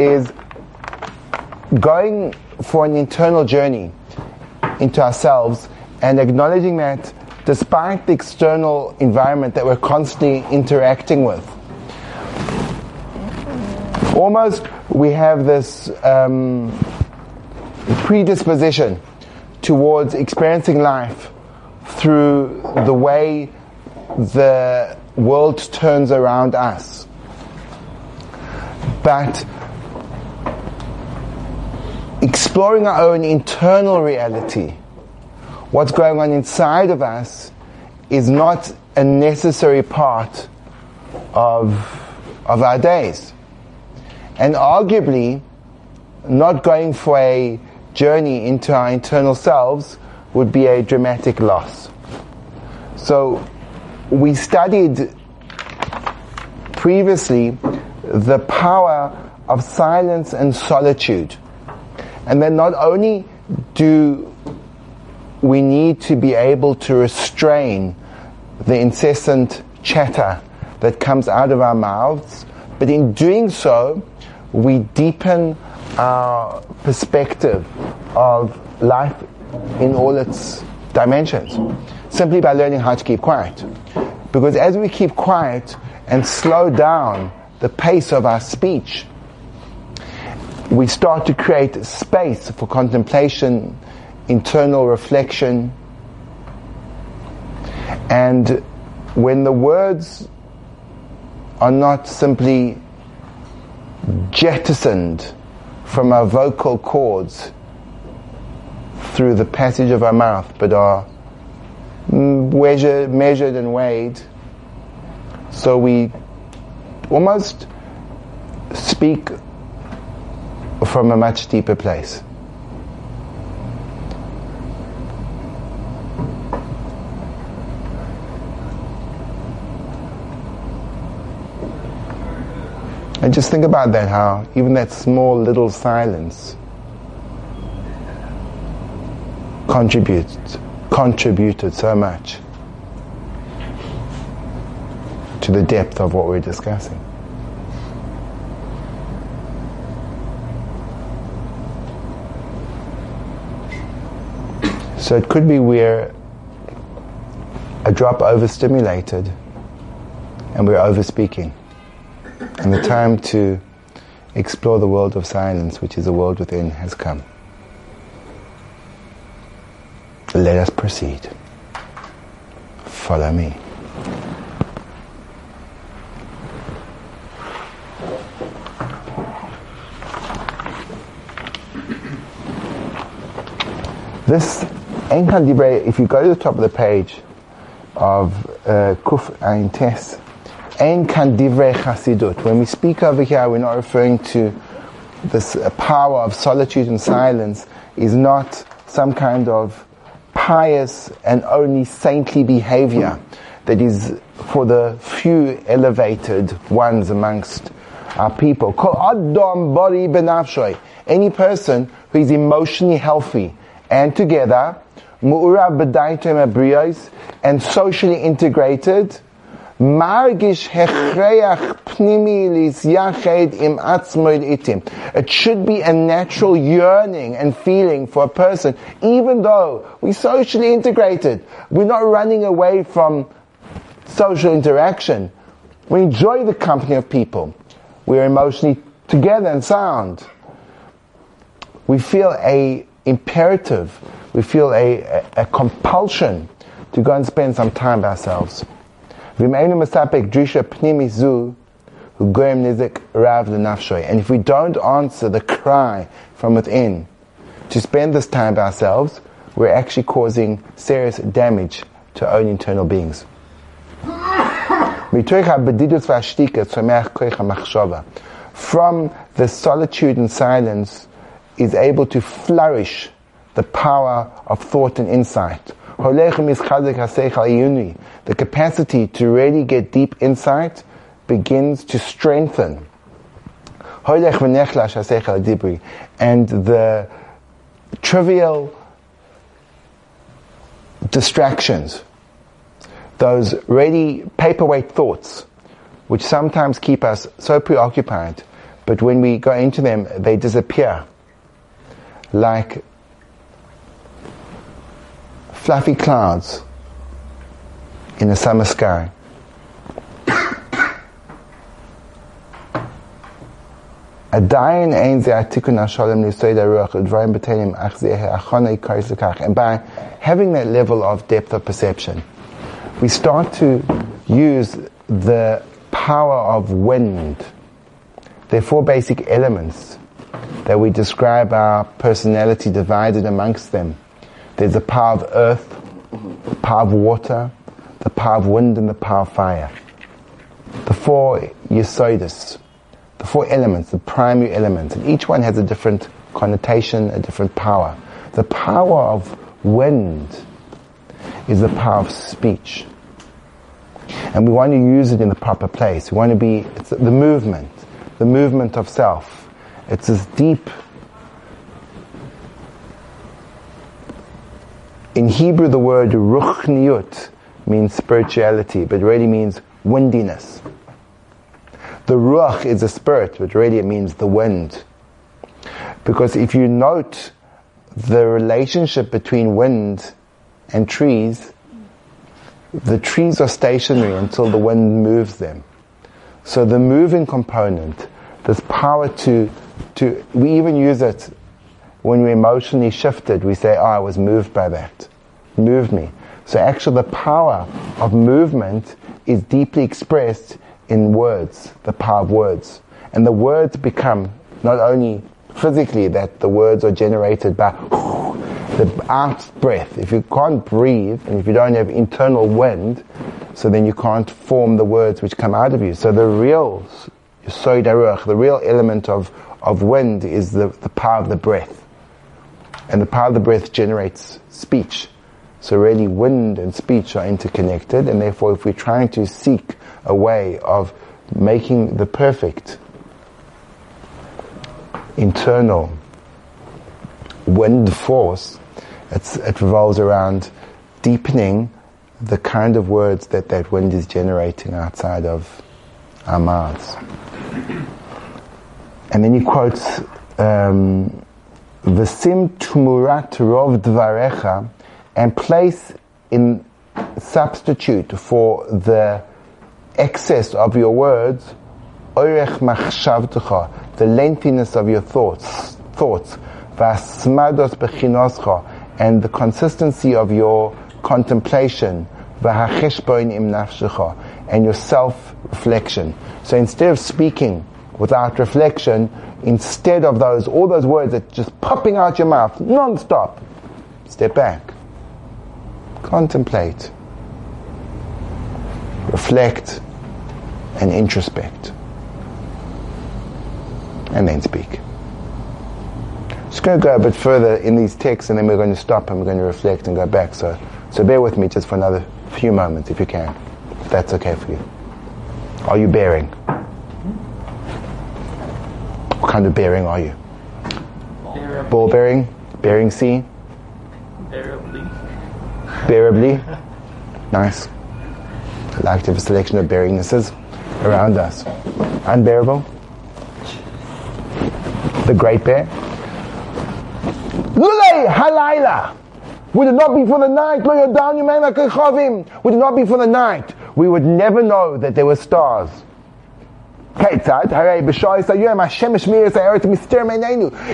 is going for an internal journey into ourselves and acknowledging that despite the external environment that we're constantly interacting with, almost we have this um, predisposition towards experiencing life through the way the world turns around us. But exploring our own internal reality, what's going on inside of us, is not a necessary part of, of our days. And arguably, not going for a journey into our internal selves would be a dramatic loss. So, we studied previously the power of silence and solitude. And then not only do we need to be able to restrain the incessant chatter that comes out of our mouths, but in doing so, we deepen our perspective of life in all its dimensions simply by learning how to keep quiet. Because as we keep quiet and slow down the pace of our speech, we start to create space for contemplation, internal reflection, and when the words are not simply jettisoned from our vocal cords through the passage of our mouth, but are measured, measured and weighed, so we almost speak from a much deeper place. And just think about that, how even that small little silence contributes, contributed so much to the depth of what we're discussing. So it could be we're a drop overstimulated and we're overspeaking. And the time to explore the world of silence, which is the world within, has come. Let us proceed. Follow me. This Enkan Dibre, if you go to the top of the page of uh, Kuf Ein Tes, Enkan Dibre Chasidut, when we speak over here, we're not referring to this uh, power of solitude and silence, is not some kind of pious and only saintly behavior that is for the few elevated ones amongst our people. Any person who is emotionally healthy and together, and socially integrated, margish hechreach pnimi im itim. It should be a natural yearning and feeling for a person, even though we socially integrated. We're not running away from social interaction. We enjoy the company of people. We're emotionally together and sound. We feel a imperative. We feel a, a, a compulsion to go and spend some time by ourselves. And if we don't answer the cry from within to spend this time by ourselves, we're actually causing serious damage to our own internal beings. From the solitude and silence is able to flourish the power of thought and insight. The capacity to really get deep insight begins to strengthen. And the trivial distractions, those ready paperweight thoughts, which sometimes keep us so preoccupied but when we go into them, they disappear like fluffy clouds in the summer sky. And by having that level of depth of perception, we start to use the power of wind. There are four basic elements that we describe our personality divided amongst them. There's the power of earth, the power of water, the power of wind, and the power of fire. The four yesodis the four elements, the primary elements, and each one has a different connotation, a different power. The power of wind is the power of speech. And we want to use it in the proper place. We want to be, it's the movement, the movement of self. It's this deep, in Hebrew the word ruchniut means spirituality, but really means windiness. The ruach is a spirit, but really it means the wind. Because if you note the relationship between wind and trees, the trees are stationary until the wind moves them. So the moving component, this power to, to, we even use it when we're emotionally shifted. We say, oh, I was moved by that. Moved me. So actually the power of movement is deeply expressed in words, the power of words. And the words become not only physically that the words are generated by the out breath. If you can't breathe and if you don't have internal wind, so then you can't form the words which come out of you. So the real the real element of, of wind is the, the power of the breath. And the power of the breath generates speech. So really wind and speech are interconnected and therefore if we're trying to seek a way of making the perfect internal wind force, it revolves around deepening the kind of words that that wind is generating outside of our mouths. And then he quotes, um, V'sim tumurat rov dvarecha, and place in substitute for the excess of your words, the lengthiness of your thoughts, thoughts, vasmados bechinoscha, and the consistency of your contemplation, and your self-reflection. So instead of speaking without reflection, instead of those, all those words that just popping out your mouth non-stop, step back. Contemplate. Reflect and introspect. And then speak. Just going to go a bit further in these texts and then we're going to stop and we're going to reflect and go back. So, so bear with me just for another few moments if you can. If that's okay for you. Are you bearing? What kind of bearing are you? Bearably. Ball bearing? Bearing C? Bearably. Bearably? nice. I like to have a selection of bearingnesses around us. Unbearable. The Great Bear. Lule halayla. Would it not be for the night, would it not be for the night, we would never know that there were stars.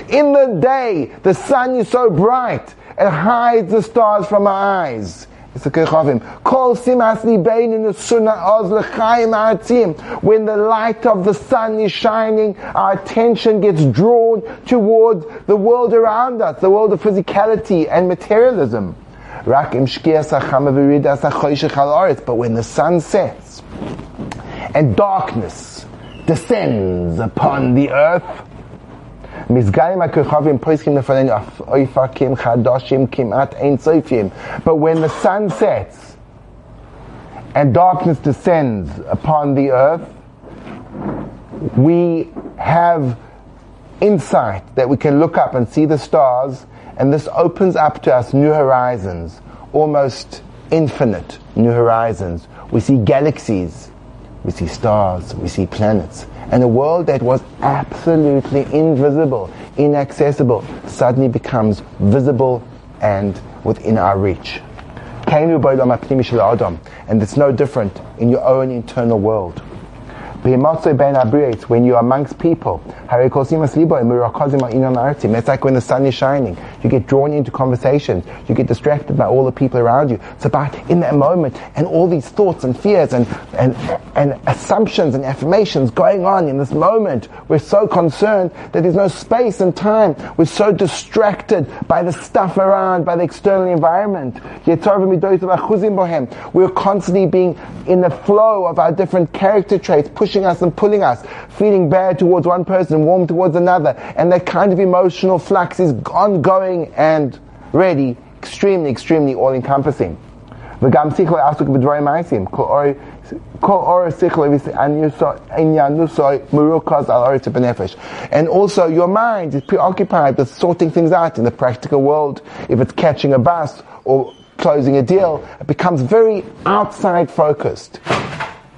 In the day, the sun is so bright, it hides the stars from our eyes. When the light of the sun is shining, our attention gets drawn towards the world around us, the world of physicality and materialism. But when the sun sets and darkness descends upon the earth, Ein Soifim. But when the sun sets and darkness descends upon the earth, we have insight that we can look up and see the stars and this opens up to us new horizons, almost infinite new horizons. We see galaxies, we see stars, we see planets, And a world that was absolutely invisible, inaccessible, suddenly becomes visible and within our reach. And it's no different in your own internal world when you're amongst people. It's like when the sun is shining. You get drawn into conversations. You get distracted by all the people around you. It's about in that moment and all these thoughts and fears and, and, and assumptions and affirmations going on in this moment. We're so concerned that there's no space and time. We're so distracted by the stuff around, by the external environment. We're constantly being in the flow of our different character traits, pushing us and pulling us, feeling bad towards one person, warm towards another, and that kind of emotional flux is ongoing and ready, extremely, extremely all-encompassing. וגם שכל עסוק בדברים מעשים, כל אור השכל עניינוסוי מרוכז על ארץ בנפש. And also your mind is preoccupied with sorting things out in the practical world. If it's catching a bus or closing a deal, it becomes very outside focused.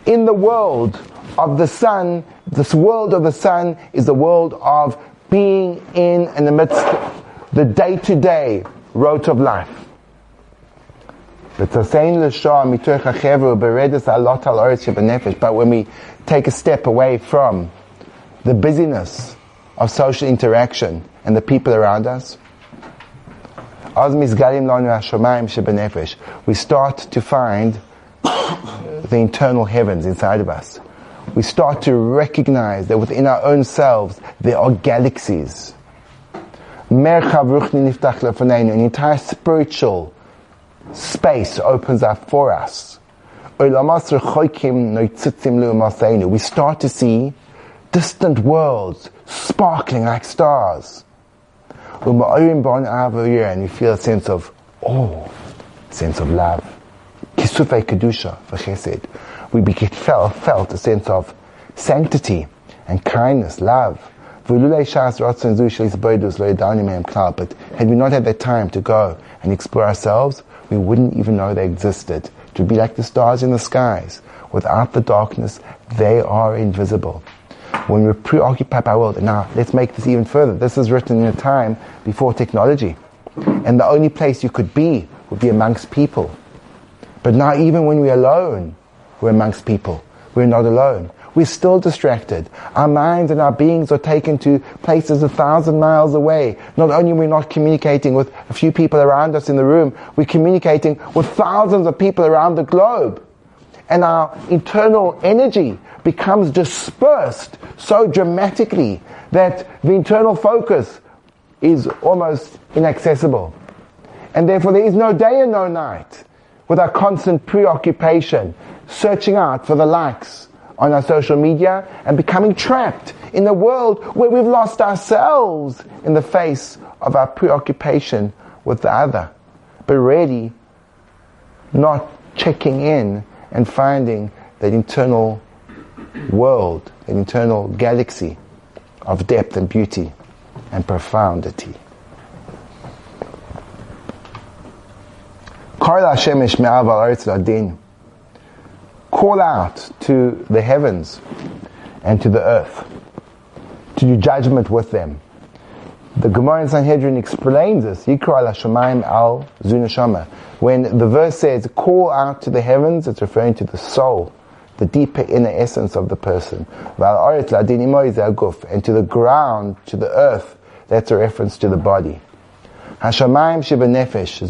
In the world of the sun, this world of the sun is the world of being in in the midst the day-to-day rote of life. But when we take a step away from the busyness of social interaction and the people around us, we start to find the internal heavens inside of us. We start to recognize that within our own selves there are galaxies an entire spiritual space opens up for us. We start to see distant worlds sparkling like stars. And you feel a sense of awe, sense of love. kisufei We get felt, felt a sense of sanctity and kindness, love. But had we not had that time to go and explore ourselves, we wouldn't even know they existed. To be like the stars in the skies. Without the darkness, they are invisible. When we're preoccupied by world, and now let's make this even further. This is written in a time before technology. And the only place you could be would be amongst people. But now even when we're alone, we're amongst people. We're not alone. We're still distracted. Our minds and our beings are taken to places a thousand miles away. Not only are we not communicating with a few people around us in the room, we're communicating with thousands of people around the globe. And our internal energy becomes dispersed so dramatically that the internal focus is almost inaccessible. And therefore there is no day and no night with our constant preoccupation, searching out for the likes, on our social media and becoming trapped in a world where we've lost ourselves in the face of our preoccupation with the other, but really not checking in and finding that internal world, that internal galaxy of depth and beauty and profundity. Call out to the heavens and to the earth to do judgment with them. The Gemara in Sanhedrin explains this. Yikra al Zunashama. When the verse says, call out to the heavens, it's referring to the soul, the deeper inner essence of the person. And to the ground, to the earth, that's a reference to the body. Hashamayim shiba nefesh,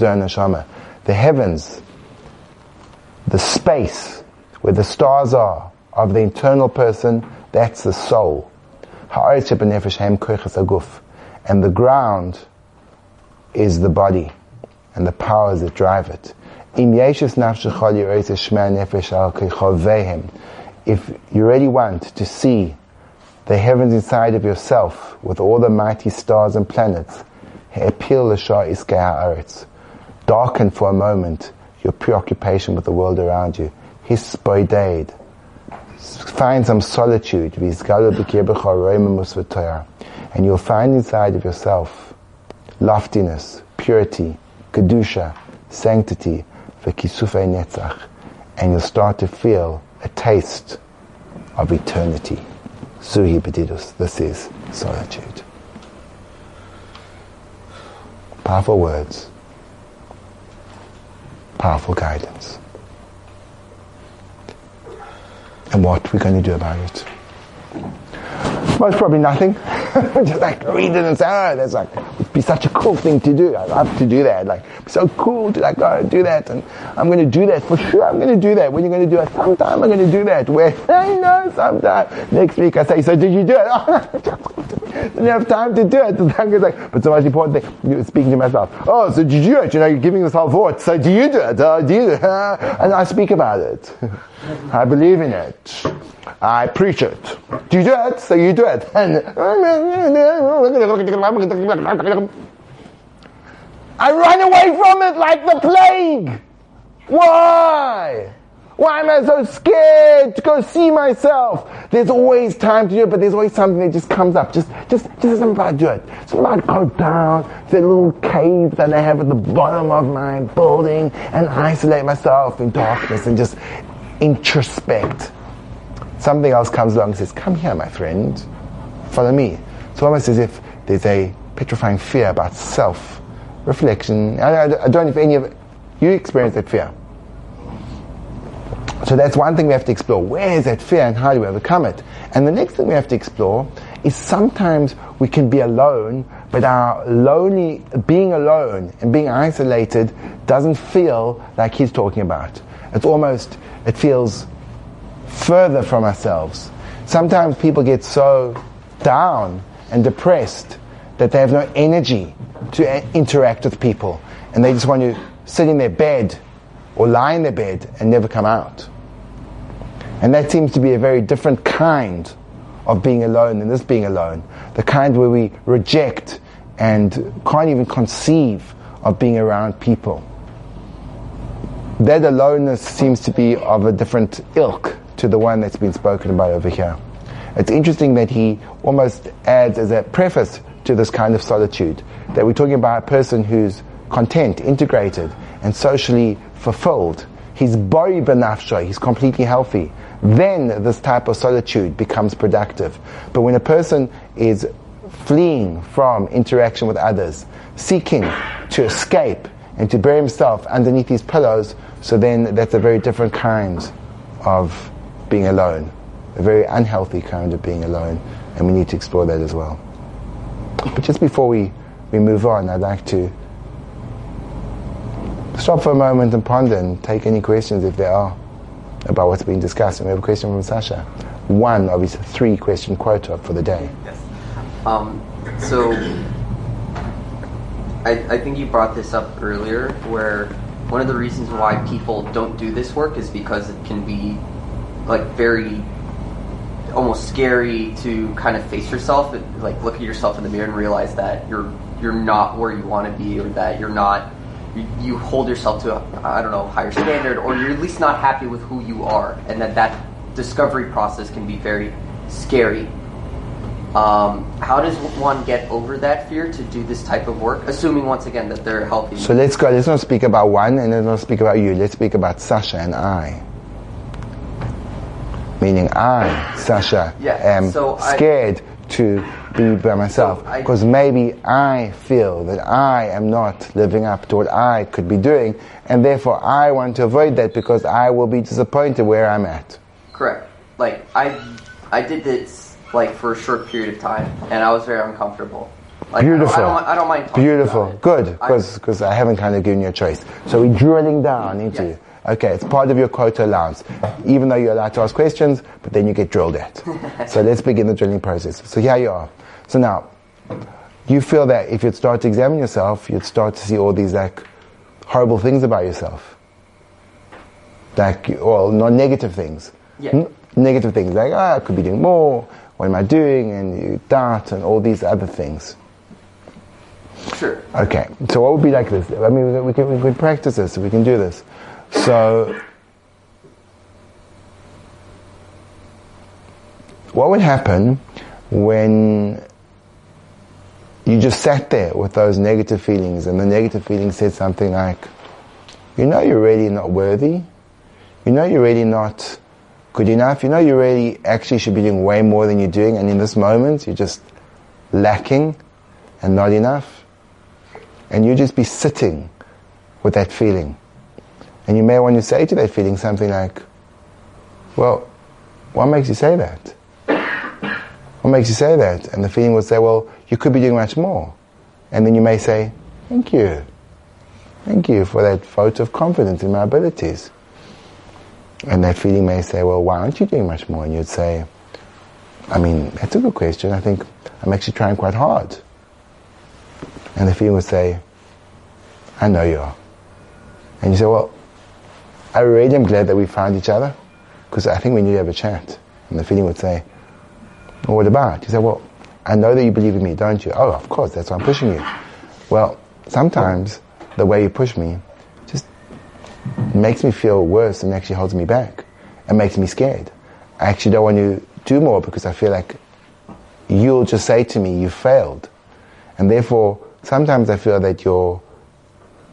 the heavens, the space, where the stars are of the internal person, that's the soul. And the ground is the body and the powers that drive it. If you really want to see the heavens inside of yourself with all the mighty stars and planets, appeal darken for a moment your preoccupation with the world around you hisboided. Find some solitude. And you'll find inside of yourself loftiness, purity, kedusha, sanctity, netzach, and you'll start to feel a taste of eternity. Suhi Bedidos. This is solitude. Powerful words. Powerful guidance. And what we're going to do about it. Most probably nothing. Just like read it and say, oh, that's like, it'd be such a cool thing to do. I love to do that. Like, so cool to like, oh, do that. And I'm going to do that for sure. I'm going to do that. When you're going to do it, sometime I'm going to do that. Where, I know, sometime. Next week I say, so did you do it? didn't have time to do it. The time goes Like, but the most important thing, speaking to myself, oh, so did you do it? You know, you're giving yourself thought. So do you do it? Uh, do you do it? and I speak about it. I believe in it. I preach it. Do you do it? So you do it. And I run away from it like the plague. Why? Why am I so scared to go see myself? There's always time to do it, but there's always something that just comes up. Just, just, just something about to do it. Something about go down to the little cave that I have at the bottom of my building and isolate myself in darkness and just introspect. Something else comes along and says, come here, my friend. Follow me. It's almost as if there's a petrifying fear about self reflection. I, I, I don't know if any of you experience that fear. So that's one thing we have to explore. Where is that fear and how do we overcome it? And the next thing we have to explore is sometimes we can be alone, but our lonely, being alone and being isolated doesn't feel like he's talking about. It's almost, it feels further from ourselves. Sometimes people get so down and depressed that they have no energy to interact with people and they just want to sit in their bed or lie in their bed and never come out. And that seems to be a very different kind of being alone than this being alone. The kind where we reject and can't even conceive of being around people. That aloneness seems to be of a different ilk to the one that's been spoken about over here. It's interesting that he almost adds as a preface to this kind of solitude that we're talking about a person who's content, integrated, and socially fulfilled. He's bari benafsha, he's completely healthy. Then this type of solitude becomes productive. But when a person is fleeing from interaction with others, seeking to escape and to bury himself underneath these pillows, so then that's a very different kind of being alone. A very unhealthy kind of being alone. And we need to explore that as well. But just before we, we move on, I'd like to stop for a moment and ponder and take any questions if there are about what's being discussed. And we have a question from Sasha. One of his three question quota for the day. Yes. Um, so, I, I think you brought this up earlier where one of the reasons why people don't do this work is because it can be like very almost scary to kind of face yourself like look at yourself in the mirror and realize that you're you're not where you want to be or that you're not you, you hold yourself to a, I don't know higher standard, or you're at least not happy with who you are, and that that discovery process can be very scary. Um, how does one get over that fear to do this type of work, assuming once again that they're healthy? So let's go. Let's not speak about one, and let's not speak about you. Let's speak about Sasha and I. Meaning I, Sasha, Yeah, am so I- scared to be by myself So because maybe I feel that I am not living up to what I could be doing, and therefore I want to avoid that because I will be disappointed where I'm at. Correct. Like I, I did this like for a short period of time, and I was very uncomfortable. Like, Beautiful. I don't, I don't, I don't mind. talking Beautiful. Good, I- because I haven't kind of given you a choice. So we're drilling down into. Yes. Okay, it's part of your quota allowance, even though you're allowed to ask questions, but then you get drilled at. so let's begin the drilling process. So here you are. So now, you feel that if you'd start to examine yourself, you'd start to see all these like horrible things about yourself, like well, not negative things. Yeah. N- negative things like ah, I could be doing more. What am I doing? And you doubt and all these other things. Sure. Okay, so what would be like this? I mean, we can, we can practice this, we can do this. So, what would happen when you just sat there with those negative feelings and the negative feelings said something like, you know, you're really not worthy. You know, you're really not good enough. You know you really actually should be doing way more than you're doing, and in this moment you're just lacking and not enough. And you just be sitting with that feeling. And you may want to say to that feeling something like, well, what makes you say that? What makes you say that? And the feeling would say, well, you could be doing much more. And then you may say, thank you. Thank you for that vote of confidence in my abilities. And that feeling may say, well, why aren't you doing much more? And you'd say, I mean, that's a good question. I think I'm actually trying quite hard. And the feeling would say, I know you are. And you say, well, I really am glad that we found each other because I think we need to have a chat. And the feeling would say, well, what about? You say, well, I know that you believe in me, don't you? Oh, of course, that's why I'm pushing you. Well, sometimes the way you push me just makes me feel worse and actually holds me back and makes me scared. I actually don't want to do more because I feel like you'll just say to me, you failed. And therefore, sometimes I feel that your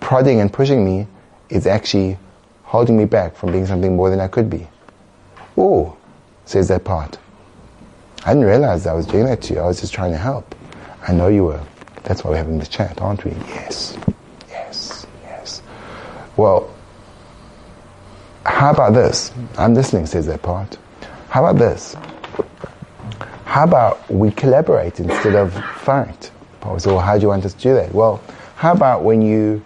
prodding and pushing me is actually holding me back from being something more than I could be. Oh, says that part. I didn't realize I was doing that to you. I was just trying to help. I know you were. That's why we're having this chat, aren't we? Yes. Yes. Yes. Well, how about this? I'm listening, says that part. How about this? How about we collaborate instead of fight? Paul said, well, how do you want us to do that? Well, how about when you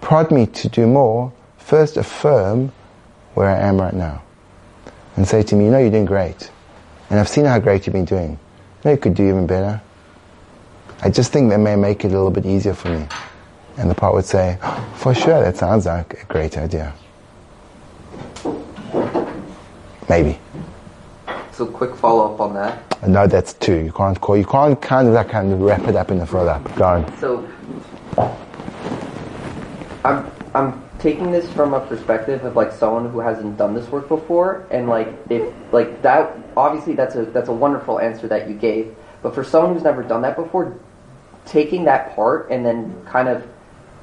prod me to do more, first affirm where I am right now and say to me, you know, you're doing great. And I've seen how great you've been doing. You know, you could do even better. I just think that may make it a little bit easier for me. And the part would say, oh, for sure, that sounds like a great idea. Maybe. So quick follow up on that. No, that's two. You can't call. You can't kind of like kind of wrap it up in a follow up. Go on. So I'm I'm taking this from a perspective of like someone who hasn't done this work before, and like if like that obviously that's a that's a wonderful answer that you gave. But for someone who's never done that before, taking that part and then kind of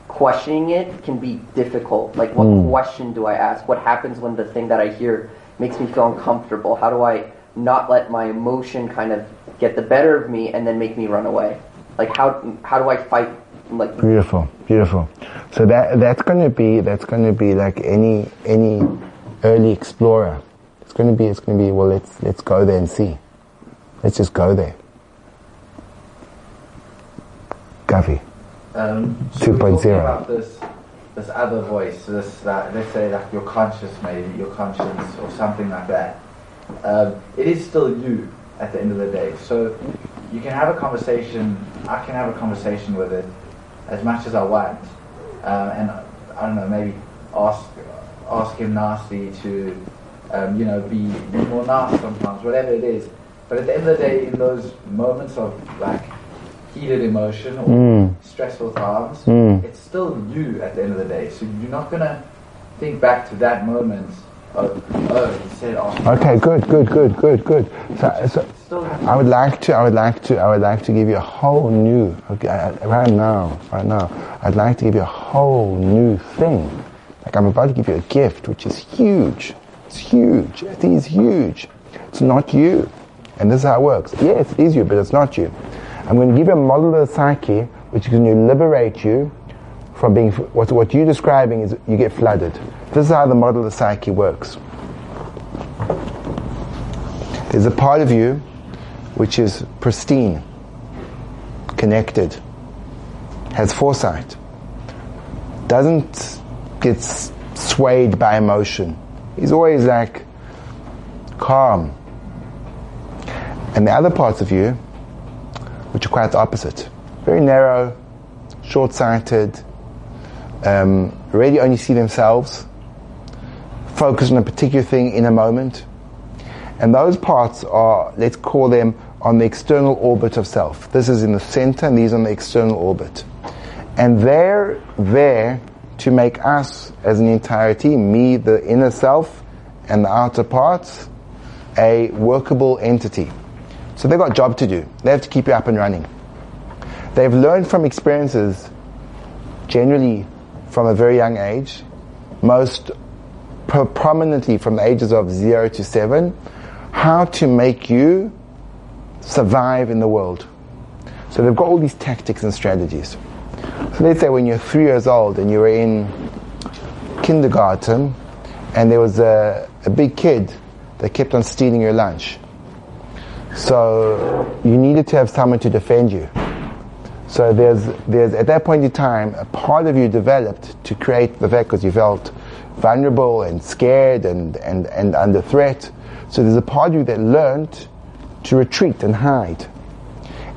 questioning it can be difficult. Like, what Mm. question do I ask? What happens when the thing that I hear makes me feel uncomfortable? How do I not let my emotion kind of get the better of me and then make me run away? Like, how how do I fight? Like, Beautiful, beautiful. So that that's going to be that's going to be like any any early explorer. It's going to be it's going to be well. Let's let's go there and see. Let's just go there. Gavi. Um, so 2.0. talking About this, this other voice, this that let's say like your conscious, maybe your conscience or something like that. Um, it is still you at the end of the day. So you can have a conversation. I can have a conversation with it as much as I want, um, and I don't know, maybe ask ask him nicely to, um, you know, be be more nice sometimes, whatever it is. But at the end of the day, in those moments of like heated emotion or Mm. stressful times, Mm. it's still you at the end of the day. So you're not gonna think back to that moment oh Okay, good, good, good, good, good. So, so I would like to, I would like to, I would like to give you a whole new, okay, right now, right now, I'd like to give you a whole new thing. Like I'm about to give you a gift, which is huge. It's huge. I think it's huge. It's not you. And this is how it works. Yes, it is you, but it's not you. I'm going to give you a model of the psyche, which is going to liberate you from being, what, what you're describing is you get flooded. This is how the model of the psyche works. There's a part of you which is pristine, connected, has foresight, doesn't get swayed by emotion. He's always like calm. And the other parts of you, which are quite the opposite, very narrow, short-sighted, um, really only see themselves, focus on a particular thing in a moment, and those parts are, let's call them on the external orbit of self. This is in the center and these on the external orbit. And they're there to make us as an entirety, me, the inner self, and the outer parts, a workable entity. So they've got a job to do. They have to keep you up and running. They've learned from experiences, generally from a very young age. Most prominently from the ages of zero to seven how to make you survive in the world. So they've got all these tactics and strategies. So let's say when you're three years old and you were in kindergarten and there was a, a big kid that kept on stealing your lunch. So you needed to have someone to defend you. So there's, there's at that point in time, a part of you developed to create the fact because you felt vulnerable and scared and, and, and under threat. So there's a part of you that learned to retreat and hide.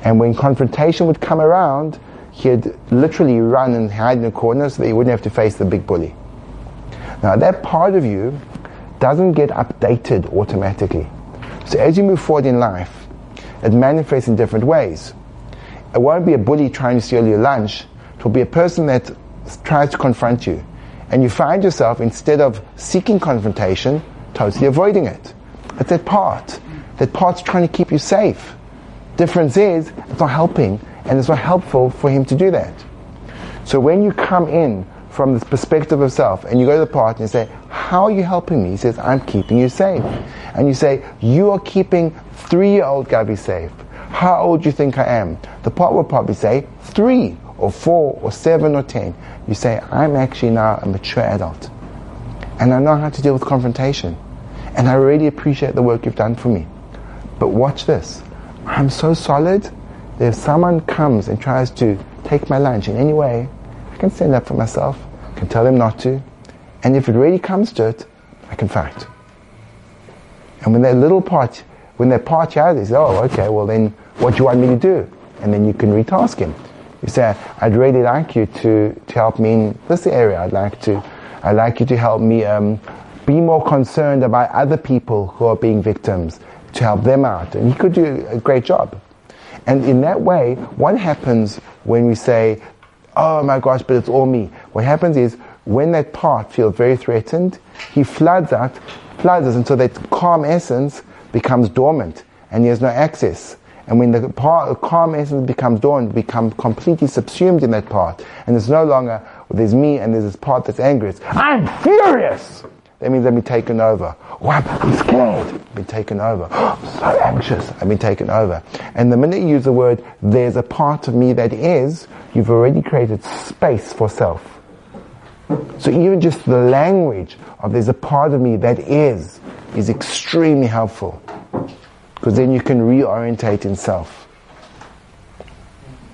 And when confrontation would come around, he'd literally run and hide in a corner so that he wouldn't have to face the big bully. Now that part of you doesn't get updated automatically. So as you move forward in life, it manifests in different ways. It won't be a bully trying to steal your lunch. It will be a person that tries to confront you. And you find yourself, instead of seeking confrontation, totally avoiding it. It's that part. That part's trying to keep you safe. Difference is, it's not helping, and it's not helpful for him to do that. So when you come in from this perspective of self, and you go to the part and you say, How are you helping me? He says, I'm keeping you safe. And you say, You are keeping three year old Gabby safe. How old do you think I am? The part will probably say, Three, or four, or seven, or ten. You say, I'm actually now a mature adult. And I know how to deal with confrontation. And I really appreciate the work you've done for me. But watch this. I'm so solid that if someone comes and tries to take my lunch in any way, I can stand up for myself, I can tell them not to, and if it really comes to it, I can fight. And when that little part, when that part they say, oh, okay, well then, what do you want me to do? And then you can retask him. You say, I'd really like you to, to help me in this area. I'd like to, I'd like you to help me um, be more concerned about other people who are being victims, to help them out. And he could do a great job. And in that way, what happens when we say, oh my gosh, but it's all me? What happens is, when that part feels very threatened, he floods out, floods us until that calm essence becomes dormant and he has no access. And when the part, calm essence becomes dormant, become completely subsumed in that part. And it's no longer, there's me and there's this part that's angry. It's, I'm furious! That means I've been taken over. I'm, scared. I've been taken over. I'm so anxious. I've been taken over. And the minute you use the word, there's a part of me that is, you've already created space for self. So even just the language of there's a part of me that is, is extremely helpful. Because then you can reorientate in self.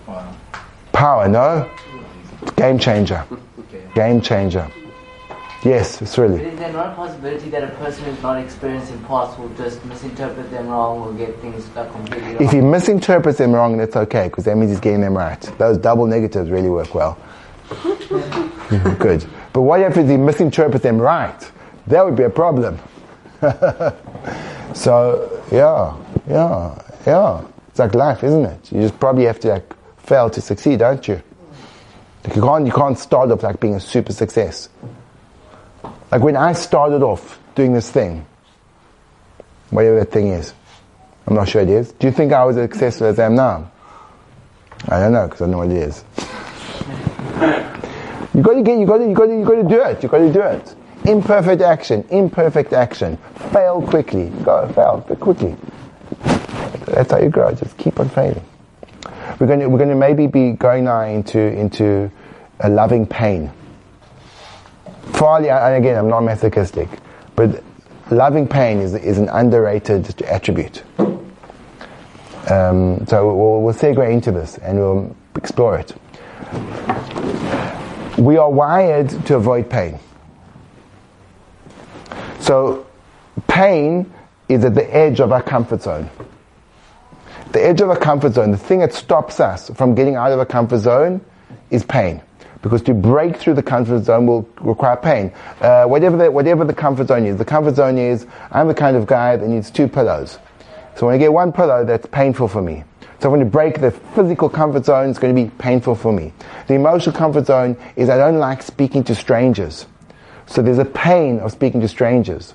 Wow. Power, no? Game changer. Game changer. Yes, it's But really. is there not a possibility that a person who's not experienced in past will just misinterpret them wrong or get things completely wrong? If he misinterprets them wrong, that's okay, because that means he's getting them right. Those double negatives really work well. Good. But what if he misinterprets them right? That would be a problem. so, yeah, yeah, yeah. It's like life, isn't it? You just probably have to like fail to succeed, don't you? Like you can't, you can't start off like being a super success. Like when I started off doing this thing, whatever that thing is, I'm not sure it is. Do you think I was as successful as I am now? I don't know because I know what it is. You got to get, you got to, you got to, you got to do it. You got to do it. Imperfect action, imperfect action. Fail quickly. Go fail, but quickly. That's how you grow. Just keep on failing. We're going to, we're going to maybe be going now into into a loving pain. Farley, and again, I'm not masochistic, but loving pain is is an underrated attribute. Um, so we'll, we'll segue into this and we'll explore it. We are wired to avoid pain. So pain is at the edge of our comfort zone. The edge of our comfort zone, the thing that stops us from getting out of a comfort zone is pain. Because to break through the comfort zone will require pain. Uh, whatever, the, whatever the comfort zone is. The comfort zone is, I'm the kind of guy that needs two pillows. So when I get one pillow, that's painful for me. So when you break the physical comfort zone, it's going to be painful for me. The emotional comfort zone is I don't like speaking to strangers. So there's a pain of speaking to strangers.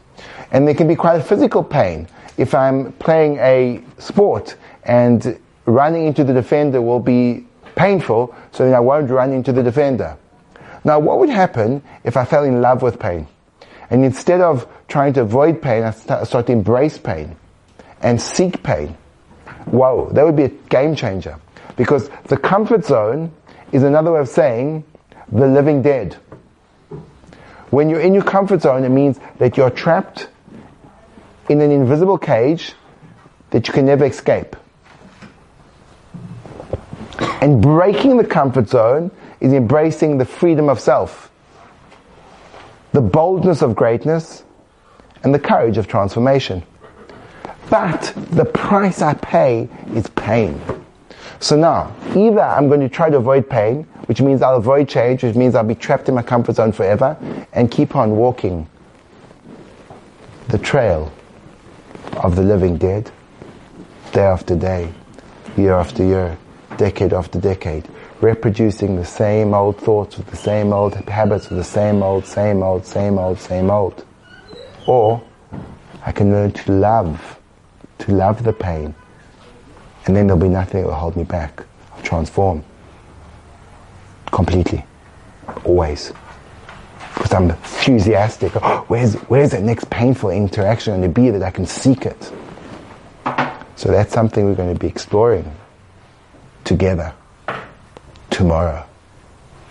And there can be quite a physical pain. If I'm playing a sport and running into the defender will be painful, so then I won't run into the defender. Now what would happen if I fell in love with pain? And instead of trying to avoid pain, I start, to embrace pain and seek pain. Whoa, that would be a game changer. Because the comfort zone is another way of saying the living dead. When you're in your comfort zone, it means that you're trapped in an invisible cage that you can never escape. And breaking the comfort zone is embracing the freedom of self, the boldness of greatness, and the courage of transformation. But the price I pay is pain. So now, either I'm going to try to avoid pain, which means I'll avoid change, which means I'll be trapped in my comfort zone forever, and keep on walking the trail of the living dead, day after day, year after year, decade after decade, reproducing the same old thoughts with the same old habits with the same old, same old, same old, same old. Or I can learn to love, to love the pain, and then there'll be nothing that will hold me back. I'll transform completely, always. Because I'm enthusiastic. Oh, where's, where's the next painful interaction going to be that I can seek it? So that's something we're going to be exploring together tomorrow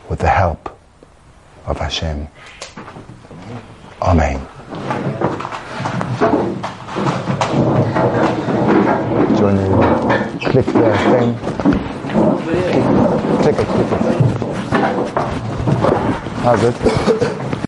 with the help of Hashem. Amen. To click the thing? Click it, click it. How's it?